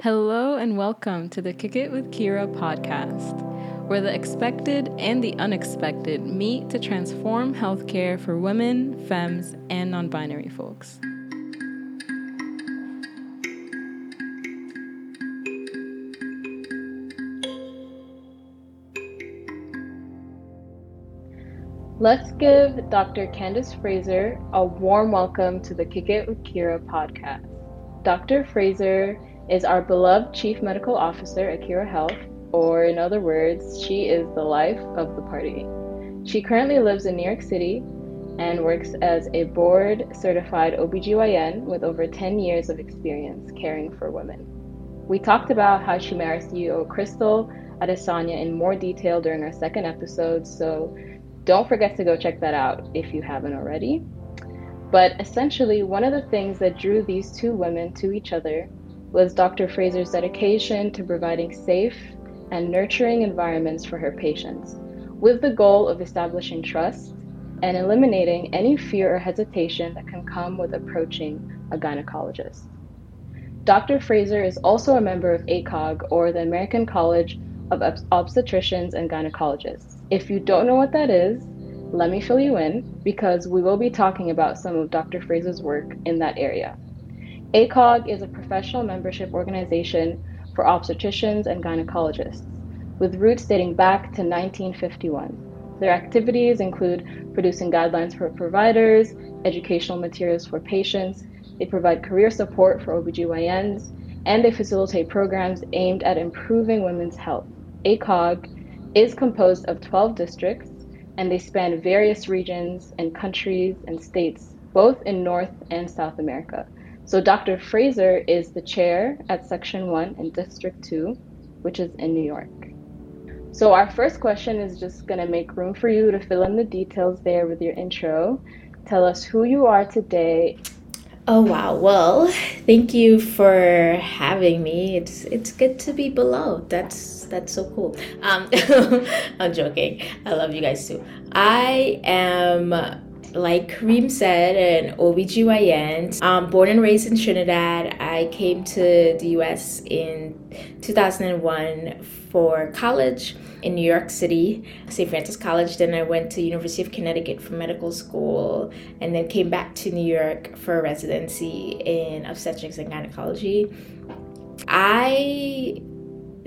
Hello and welcome to the Kick It with Kiira podcast, where the expected and the unexpected meet to transform healthcare for women, femmes, and non binary folks. Let's give Dr. Candice Fraser a warm welcome to the Kick It with Kiira podcast. Dr. Fraser is our beloved Chief Medical Officer at Kiira Health, or in other words, she is the life of the party. She currently lives in New York City and works as a board certified OBGYN with over 10 years of experience caring for women. We talked about how she married CEO Crystal Adesanya in more detail during our second episode, so don't forget to go check that out if you haven't already. But essentially, one of the things that drew these two women to each other was Dr. Fraser's dedication to providing safe and nurturing environments for her patients, with the goal of establishing trust and eliminating any fear or hesitation that can come with approaching a gynecologist. Dr. Fraser is also a member of ACOG, or the American College of Obstetricians and Gynecologists. If you don't know what that is, let me fill you in because we will be talking about some of Dr. Fraser's work in that area. ACOG is a professional membership organization for obstetricians and gynecologists, with roots dating back to 1951. Their activities include producing guidelines for providers, educational materials for patients, they provide career support for OBGYNs, and they facilitate programs aimed at improving women's health. ACOG is composed of 12 districts and they span various regions and countries and states, both in North and South America. So Dr. Fraser is the chair at Section 1 in District 2, which is in New York. So our first question is just going to make room for you to fill in the details there with your intro. Tell us who you are today Oh wow. Well, thank you for having me. It's it's good to be below. That's that's so cool. Um I'm joking. I love you guys too. I am like Kareem said, an OBGYN. Um, born and raised in Trinidad, I came to the US in 2001 for college in New York City, St. Francis College. Then I went to University of Connecticut for medical school, and then came back to New York for a residency in obstetrics and gynecology. I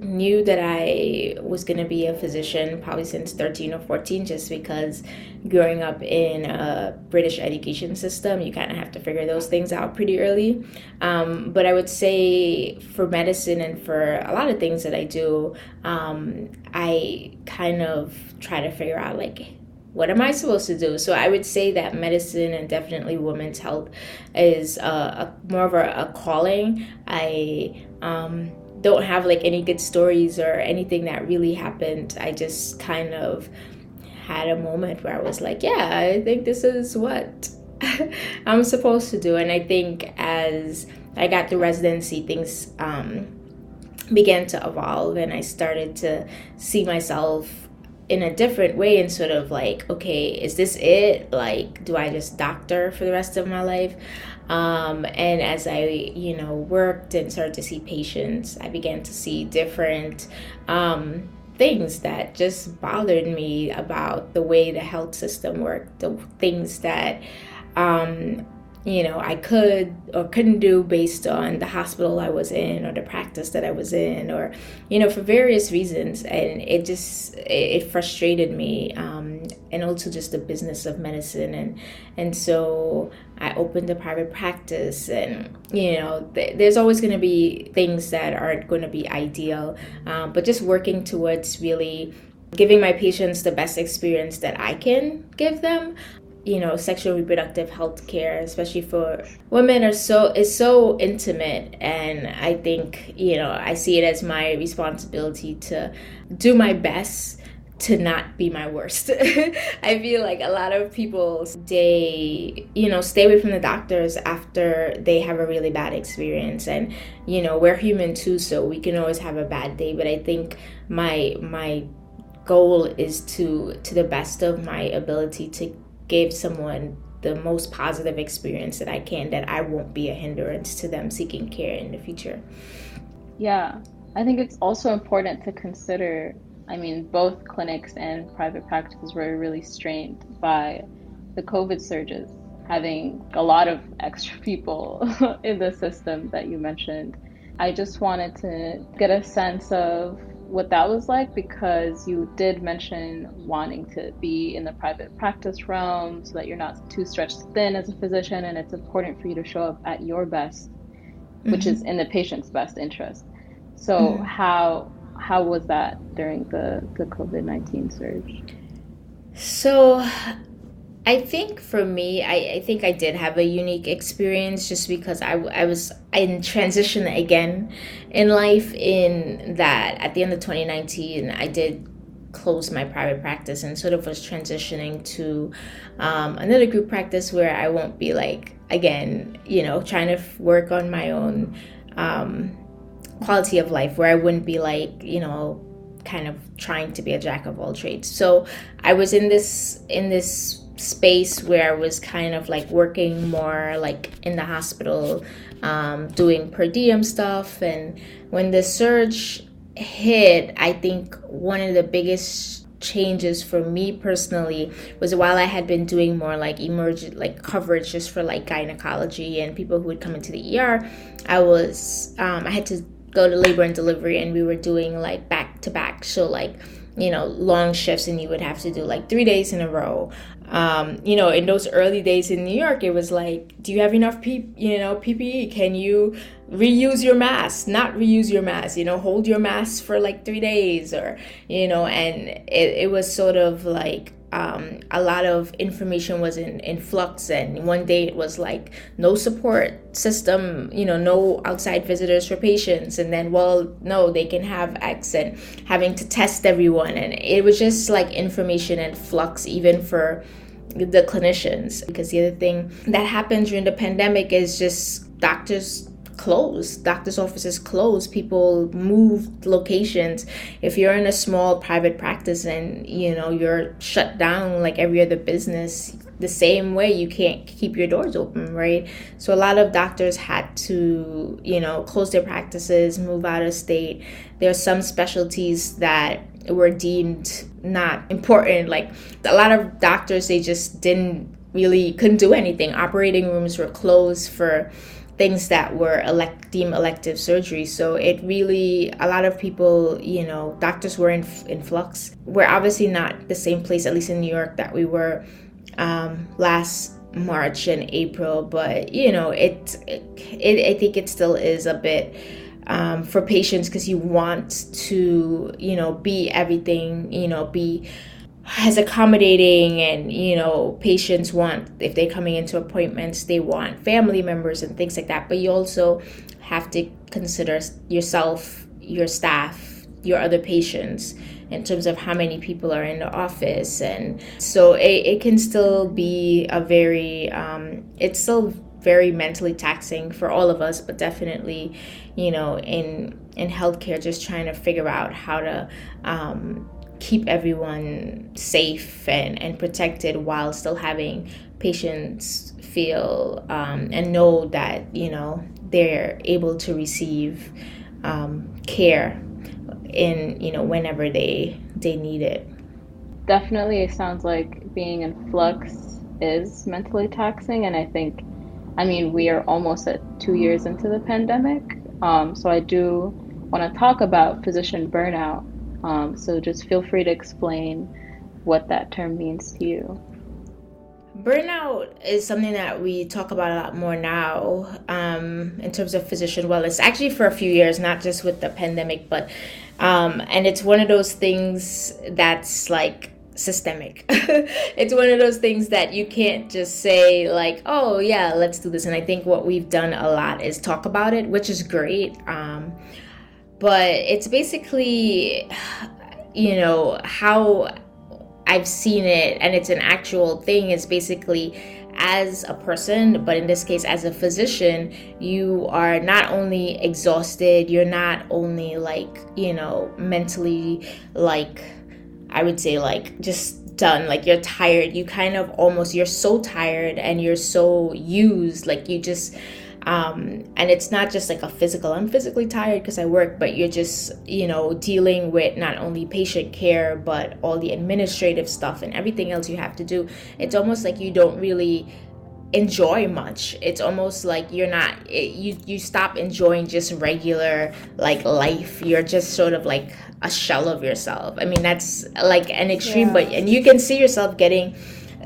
knew that I was going to be a physician probably since 13 or 14 just because growing up in a British education system, you kind of have to figure those things out pretty early. Um, but I would say for medicine and for a lot of things that I do, um, I kind of try to figure out like, what am I supposed to do? So I would say that medicine and definitely women's health is a, a more of a, a calling. I um, don't have like any good stories or anything that really happened. I just kind of had a moment where I was like, yeah, I think this is what I'm supposed to do. And I think as I got the residency, things um, began to evolve and I started to see myself in a different way and sort of like, okay, is this it? Like, do I just doctor for the rest of my life? Um, and as I, you know, worked and started to see patients, I began to see different um, things that just bothered me about the way the health system worked, the things that um, you know I could or couldn't do based on the hospital I was in or the practice that I was in or you know for various reasons. And it just it frustrated me um, and also just the business of medicine. And and so I opened a private practice and you know th- there's always going to be things that aren't going to be ideal um, but just working towards really giving my patients the best experience that I can give them you know sexual reproductive health care especially for women are so is so intimate. And i think you know i see it as my responsibility to do my best to not be my worst. I feel like a lot of people stay, you know, stay away from the doctors after they have a really bad experience. And you know, we're human too, so we can always have a bad day, but I think my my goal is to to the best of my ability to give someone the most positive experience that I can, that I won't be a hindrance to them seeking care in the future. Yeah, I think it's also important to consider. I mean, both clinics and private practices were really strained by the COVID surges, having a lot of extra people in the system that you mentioned. I just wanted to get a sense of what that was like because you did mention wanting to be in the private practice realm so that you're not too stretched thin as a physician and it's important for you to show up at your best mm-hmm. which is in the patient's best interest so mm-hmm. how how was that during the the covid-19 surge so I think for me, I, I think I did have a unique experience just because I, I was in transition again in life, in that at the end of 2019, I did close my private practice and sort of was transitioning to um, another group practice where I won't be like, again, you know, trying to work on my own um, quality of life, where I wouldn't be like, you know, kind of trying to be a jack of all trades. So I was in this in this space where I was kind of like working more like in the hospital, um, doing per diem stuff. And when the surge hit, I think one of the biggest changes for me personally was while I had been doing more like emergent like coverage just for like gynecology and people who would come into the ER, I was um, I had to go to labor and delivery and we were doing like back to back. So like you know long shifts and you would have to do like three days in a row um, you know in those early days in new york it was like do you have enough P- you know ppe can you reuse your mask? Not reuse your mask you know hold your mask for like three days or you know and it, it was sort of like um, a lot of information was in, in flux and one day it was like no support system you know no outside visitors for patients. And then well no they can have x and having to test everyone. And it was just like information and flux even for the clinicians. Because the other thing that happened during the pandemic is just doctors closed doctors offices closed people moved locations. If you're in a small private practice and you know you're shut down like every other business the same way you can't keep your doors open right? So a lot of doctors had to you know close their practices move out of state. There are some specialties that were deemed not important like a lot of doctors they just didn't really couldn't do anything. Operating rooms were closed for things that were elect deemed elective surgery. So it really a lot of people, you know, doctors were in in flux. We're obviously not the same place, at least in New York, that we were um, last March and April. But you know, it, it, it I think it still is a bit. Um, for patients because you want to you know be everything you know be as accommodating and you know patients want if they're coming into appointments they want family members and things like that. But you also have to consider yourself your staff your other patients in terms of how many people are in the office. And so it, it can still be a very um, it's still very mentally taxing for all of us but definitely you know in in healthcare just trying to figure out how to um, keep everyone safe and, and protected while still having patients feel um, and know that you know they're able to receive um, care in you know whenever they they need it. Definitely it sounds like being in flux is mentally taxing and i think i mean we are almost at two years into the pandemic um, so i do want to talk about physician burnout um, so just feel free to explain what that term means to you. Burnout is something that we talk about a lot more now um, in terms of physician wellness. Actually, for a few years, not just with the pandemic, but um, and it's one of those things that's like systemic. it's one of those things that you can't just say like, "Oh yeah, let's do this." And I think what we've done a lot is talk about it, which is great. Um, but it's basically you know how I've seen it and it's an actual thing is basically as a person, but in this case, as a physician, you are not only exhausted, you're not only like, you know, mentally, like, I would say, like, just done, like, you're tired. You kind of almost, you're so tired and you're so used, like, you just, um, and it's not just like a physical i'm physically tired because i work but you're just you know dealing with not only patient care but all the administrative stuff and everything else you have to do. It's almost like you don't really enjoy much. It's almost like you're not it, you you stop enjoying just regular like life. You're just sort of like a shell of yourself. I mean that's like an extreme yeah. but and you can see yourself getting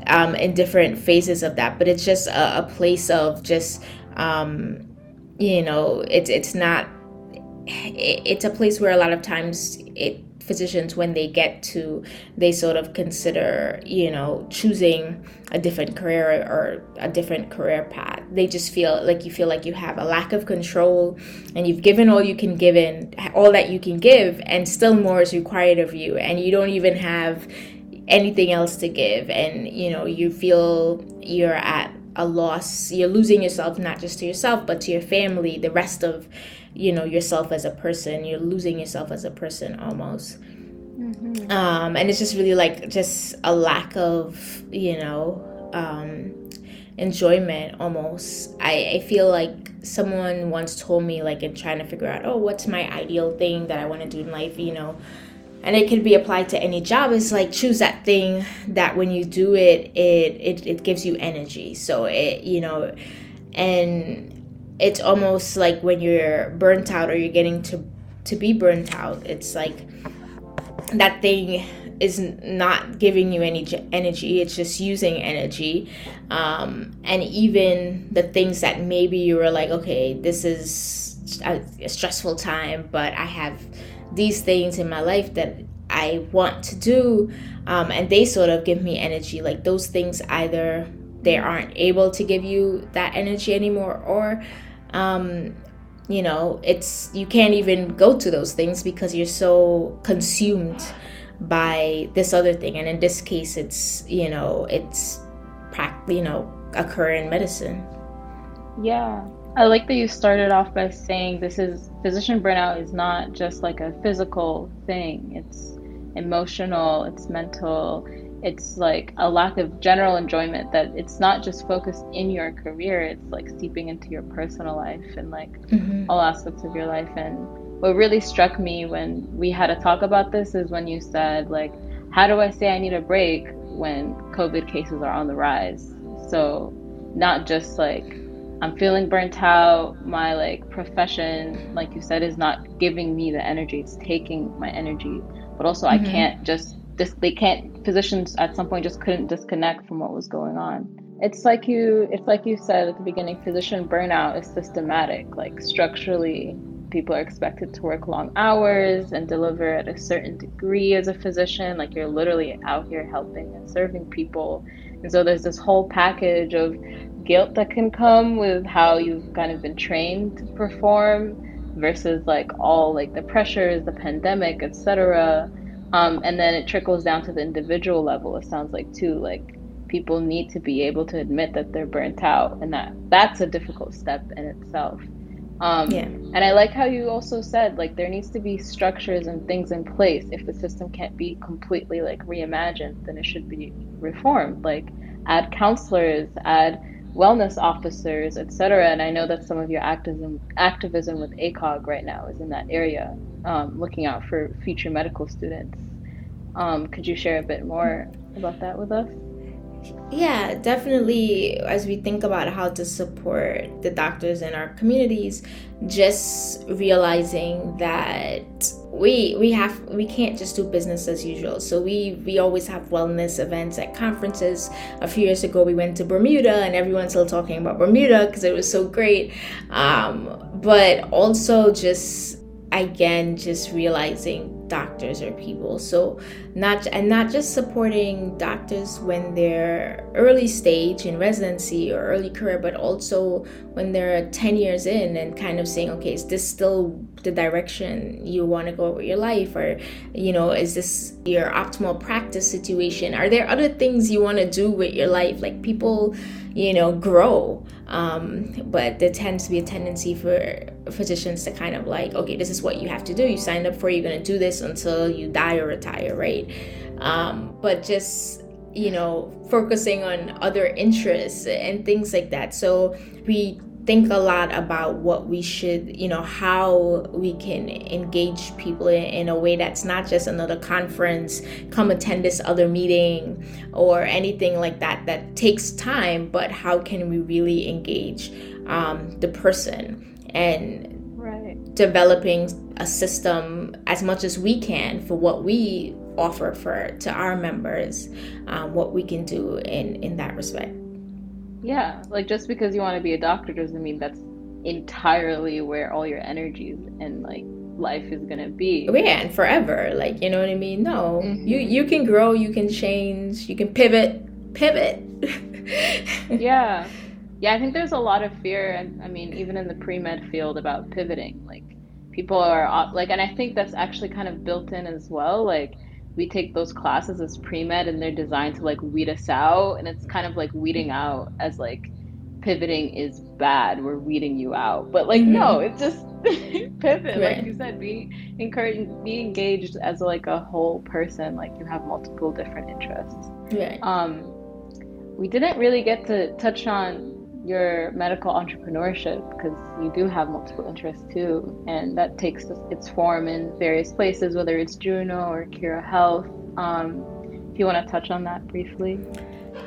um, in different phases of that but it's just a, a place of just um, you know it's it's not it's a place where a lot of times it physicians when they get to they sort of consider you know choosing a different career or a different career path. They just feel like you feel like you have a lack of control and you've given all you can give in all that you can give and still more is required of you and you don't even have anything else to give. And you know you feel you're at a loss. You're losing yourself not just to yourself but to your family the rest of you know yourself as a person. You're losing yourself as a person almost. Mm-hmm. um, and it's just really like just a lack of you know um, enjoyment almost. I, I feel like someone once told me like in trying to figure out oh what's my ideal thing that i want to do in life? You know and it can be applied to any job. Is like choose that thing that when you do it it it, it gives you energy. So it you know and it's almost like when you're burnt out or you're getting to to be burnt out it's like that thing is not giving you any energy. It's just using energy. Um, and even the things that maybe you were like okay this is a, a stressful time but i have these things in my life that I want to do, um, and they sort of give me energy. Like those things, either they aren't able to give you that energy anymore, or um, you know, it's you can't even go to those things because you're so consumed by this other thing. And in this case, it's you know, it's practically you know, occur in medicine. Yeah, I like that you started off by saying this is physician burnout is not just like a physical thing. It's emotional, it's mental, it's like a lack of general enjoyment that it's not just focused in your career, it's like seeping into your personal life and like mm-hmm. all aspects of your life. And what really struck me when we had a talk about this is when you said, like, how do I say I need a break when COVID cases are on the rise? So, not just like I'm feeling burnt out. My like profession, like you said, is not giving me the energy. It's taking my energy. But also, mm-hmm. I can't just this. They can't. Physicians at some point just couldn't disconnect from what was going on. It's like you. It's like you said at the beginning. Physician burnout is systematic. Like structurally, people are expected to work long hours and deliver at a certain degree as a physician. Like you're literally out here helping and serving people. And so there's this whole package of guilt that can come with how you've kind of been trained to perform versus like all like the pressures, the pandemic, etc. Um, and then it trickles down to the individual level. It sounds like too like people need to be able to admit that they're burnt out, and that that's a difficult step in itself. Um, yeah. And I like how you also said like there needs to be structures and things in place. If the system can't be completely like reimagined, then it should be reformed. Like add counselors, add wellness officers, etc. And I know that some of your activism activism with ACOG right now is in that area, um, looking out for future medical students. Um, could you share a bit more about that with us? Yeah, definitely. As we think about how to support the doctors in our communities, just realizing that we we have we can't just do business as usual so we we always have wellness events at conferences a few years ago we went to bermuda and everyone's still talking about bermuda because it was so great um, but also just again just realizing doctors or people. So not and not just supporting doctors when they're early stage in residency or early career but also when they're 10 years in and kind of saying okay is this still the direction you want to go with your life? Or you know is this your optimal practice situation? Are there other things you want to do with your life? Like people you know grow um, but there tends to be a tendency for physicians to kind of like okay this is what you have to do. You signed up for you're going to do this until you die or retire right? Um, but just you know focusing on other interests and things like that. So we think a lot about what we should, you know, how we can engage people in, a way that's not just another conference, come attend this other meeting or anything like that that takes time, but how can we really engage um, the person and right. developing a system as much as we can for what we offer for to our members, um, what we can do in in that respect. Yeah, like just because you want to be a doctor doesn't mean that's entirely where all your energies and like life is gonna be. Oh, yeah, and forever. Like you know what I mean? No, mm-hmm. you you can grow, you can change, you can pivot, pivot. yeah, yeah. I think there's a lot of fear, and I mean, even in the pre med field about pivoting, like people are like, and I think that's actually kind of built in as well, like we take those classes as pre-med and they're designed to like weed us out and it's kind of like weeding out as like pivoting is bad we're weeding you out but like mm-hmm. no it's just pivot right. like you said be encouraged be engaged as like a whole person like you have multiple different interests right um we didn't really get to touch on your medical entrepreneurship because you do have multiple interests too and that takes its form in various places whether it's juno or Kiira health. Um, if you want to touch on that briefly.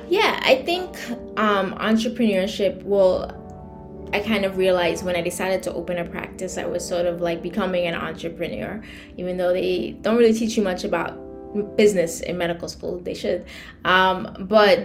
Yeah i think um, entrepreneurship will I kind of realized when I decided to open a practice, I was sort of like becoming an entrepreneur, even though they don't really teach you much about business in medical school they should. Um, but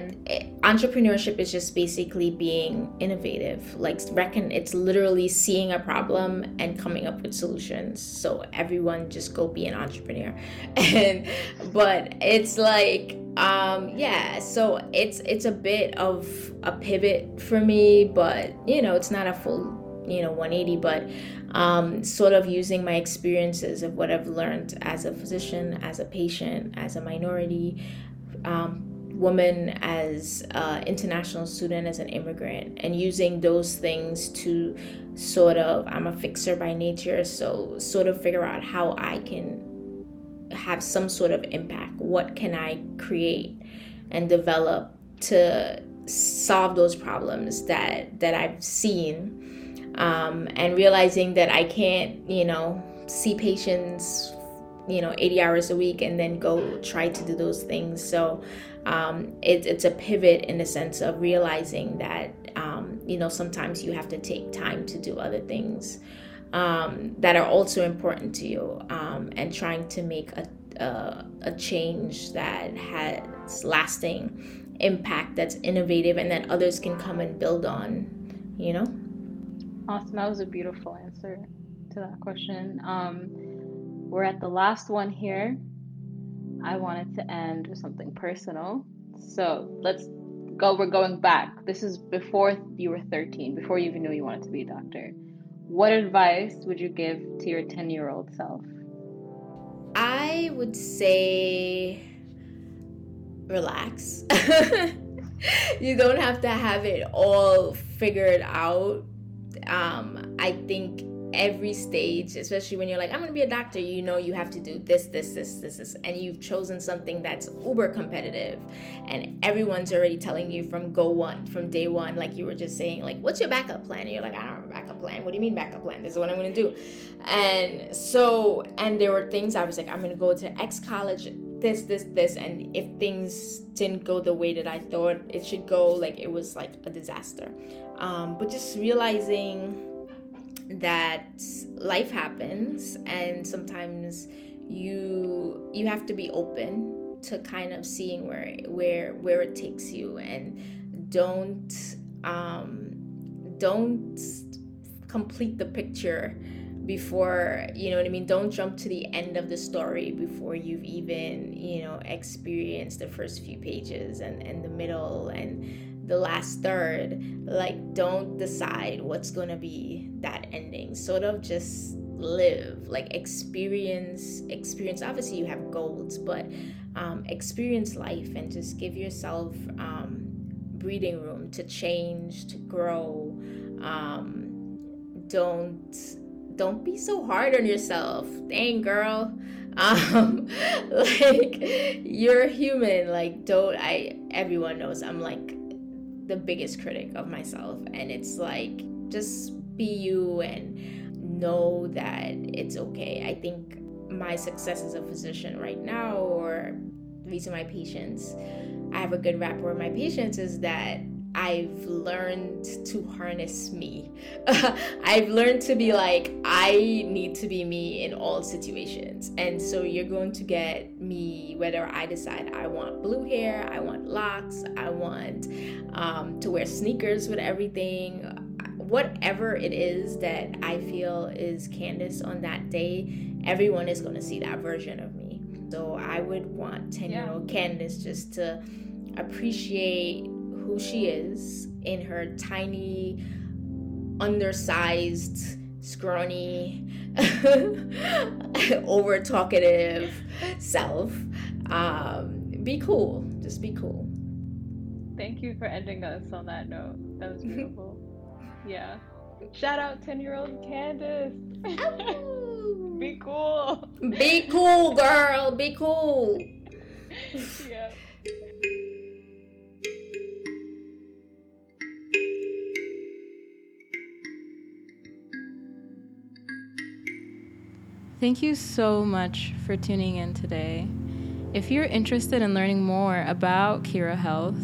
entrepreneurship is just basically being innovative. Like reckon it's literally seeing a problem and coming up with solutions. So everyone just go be an entrepreneur. And but it's like um yeah so it's it's a bit of a pivot for me but you know it's not a full you know 180 but um, sort of using my experiences of what i've learned as a physician as a patient as a minority um, woman as an international student as an immigrant and using those things to sort of i'm a fixer by nature so sort of figure out how i can have some sort of impact. What can i create and develop to solve those problems that that i've seen um, and realizing that I can't, you know, see patients, you know, 80 hours a week and then go try to do those things. So um, it, it's a pivot in the sense of realizing that, um, you know, sometimes you have to take time to do other things um, that are also important to you um, and trying to make a, a, a change that has lasting impact that's innovative and that others can come and build on, you know? Awesome. That was a beautiful answer to that question. Um, we're at the last one here. I wanted to end with something personal. So let's go. We're going back. This is before you were 13, before you even knew you wanted to be a doctor. What advice would you give to your 10 year old self? I would say relax. you don't have to have it all figured out um, I think every stage, especially when you're like, I'm gonna be a doctor, you know, you have to do this, this, this, this, this, and you've chosen something that's uber competitive, and everyone's already telling you from go one, from day one, like you were just saying, like, what's your backup plan? And you're like, I don't have a backup plan. What do you mean backup plan? This is what I'm gonna do. And so, and there were things I was like, I'm gonna go to X college, this, this, this, and if things didn't go the way that I thought it should go, like it was like a disaster. Um, but just realizing that life happens and sometimes you you have to be open to kind of seeing where where where it takes you and don't um don't complete the picture before you know what i mean? Don't jump to the end of the story before you've even you know experienced the first few pages and and the middle and the last third. Like don't decide what's to be that ending. Sort of just live. Like experience experience. Obviously you have goals but um, experience life and just give yourself um, breathing room to change to grow. Um, don't don't be so hard on yourself. Dang girl. Um like you're human. Like don't i everyone knows i'm like the biggest critic of myself. And it's like just be you and know that it's okay. I think my success as a physician right now, or reason my patients, I have a good rapport with my patients, is that I've learned to harness me. I've learned to be like, I need to be me in all situations. And so you're going to get me whether I decide I want blue hair, I want locks, I want um, to wear sneakers with everything. Whatever it is that I feel is Candice on that day, everyone is going to see that version of me. So I would want 10 year old Candice just to appreciate who she is in her tiny, undersized, scrawny, over talkative self. Um, be cool. Just be cool. Thank you for ending us on that note. That was beautiful. yeah. Shout out 10 year old Candice. be cool. Be cool, girl. Be cool. yeah. Thank you so much for tuning in today. If you're interested in learning more about Kiira Health,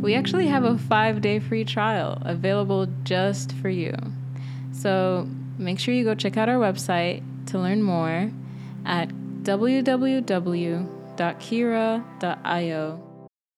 we actually have a five day free trial available just for you. So make sure you go check out our website to learn more at www.kiira.io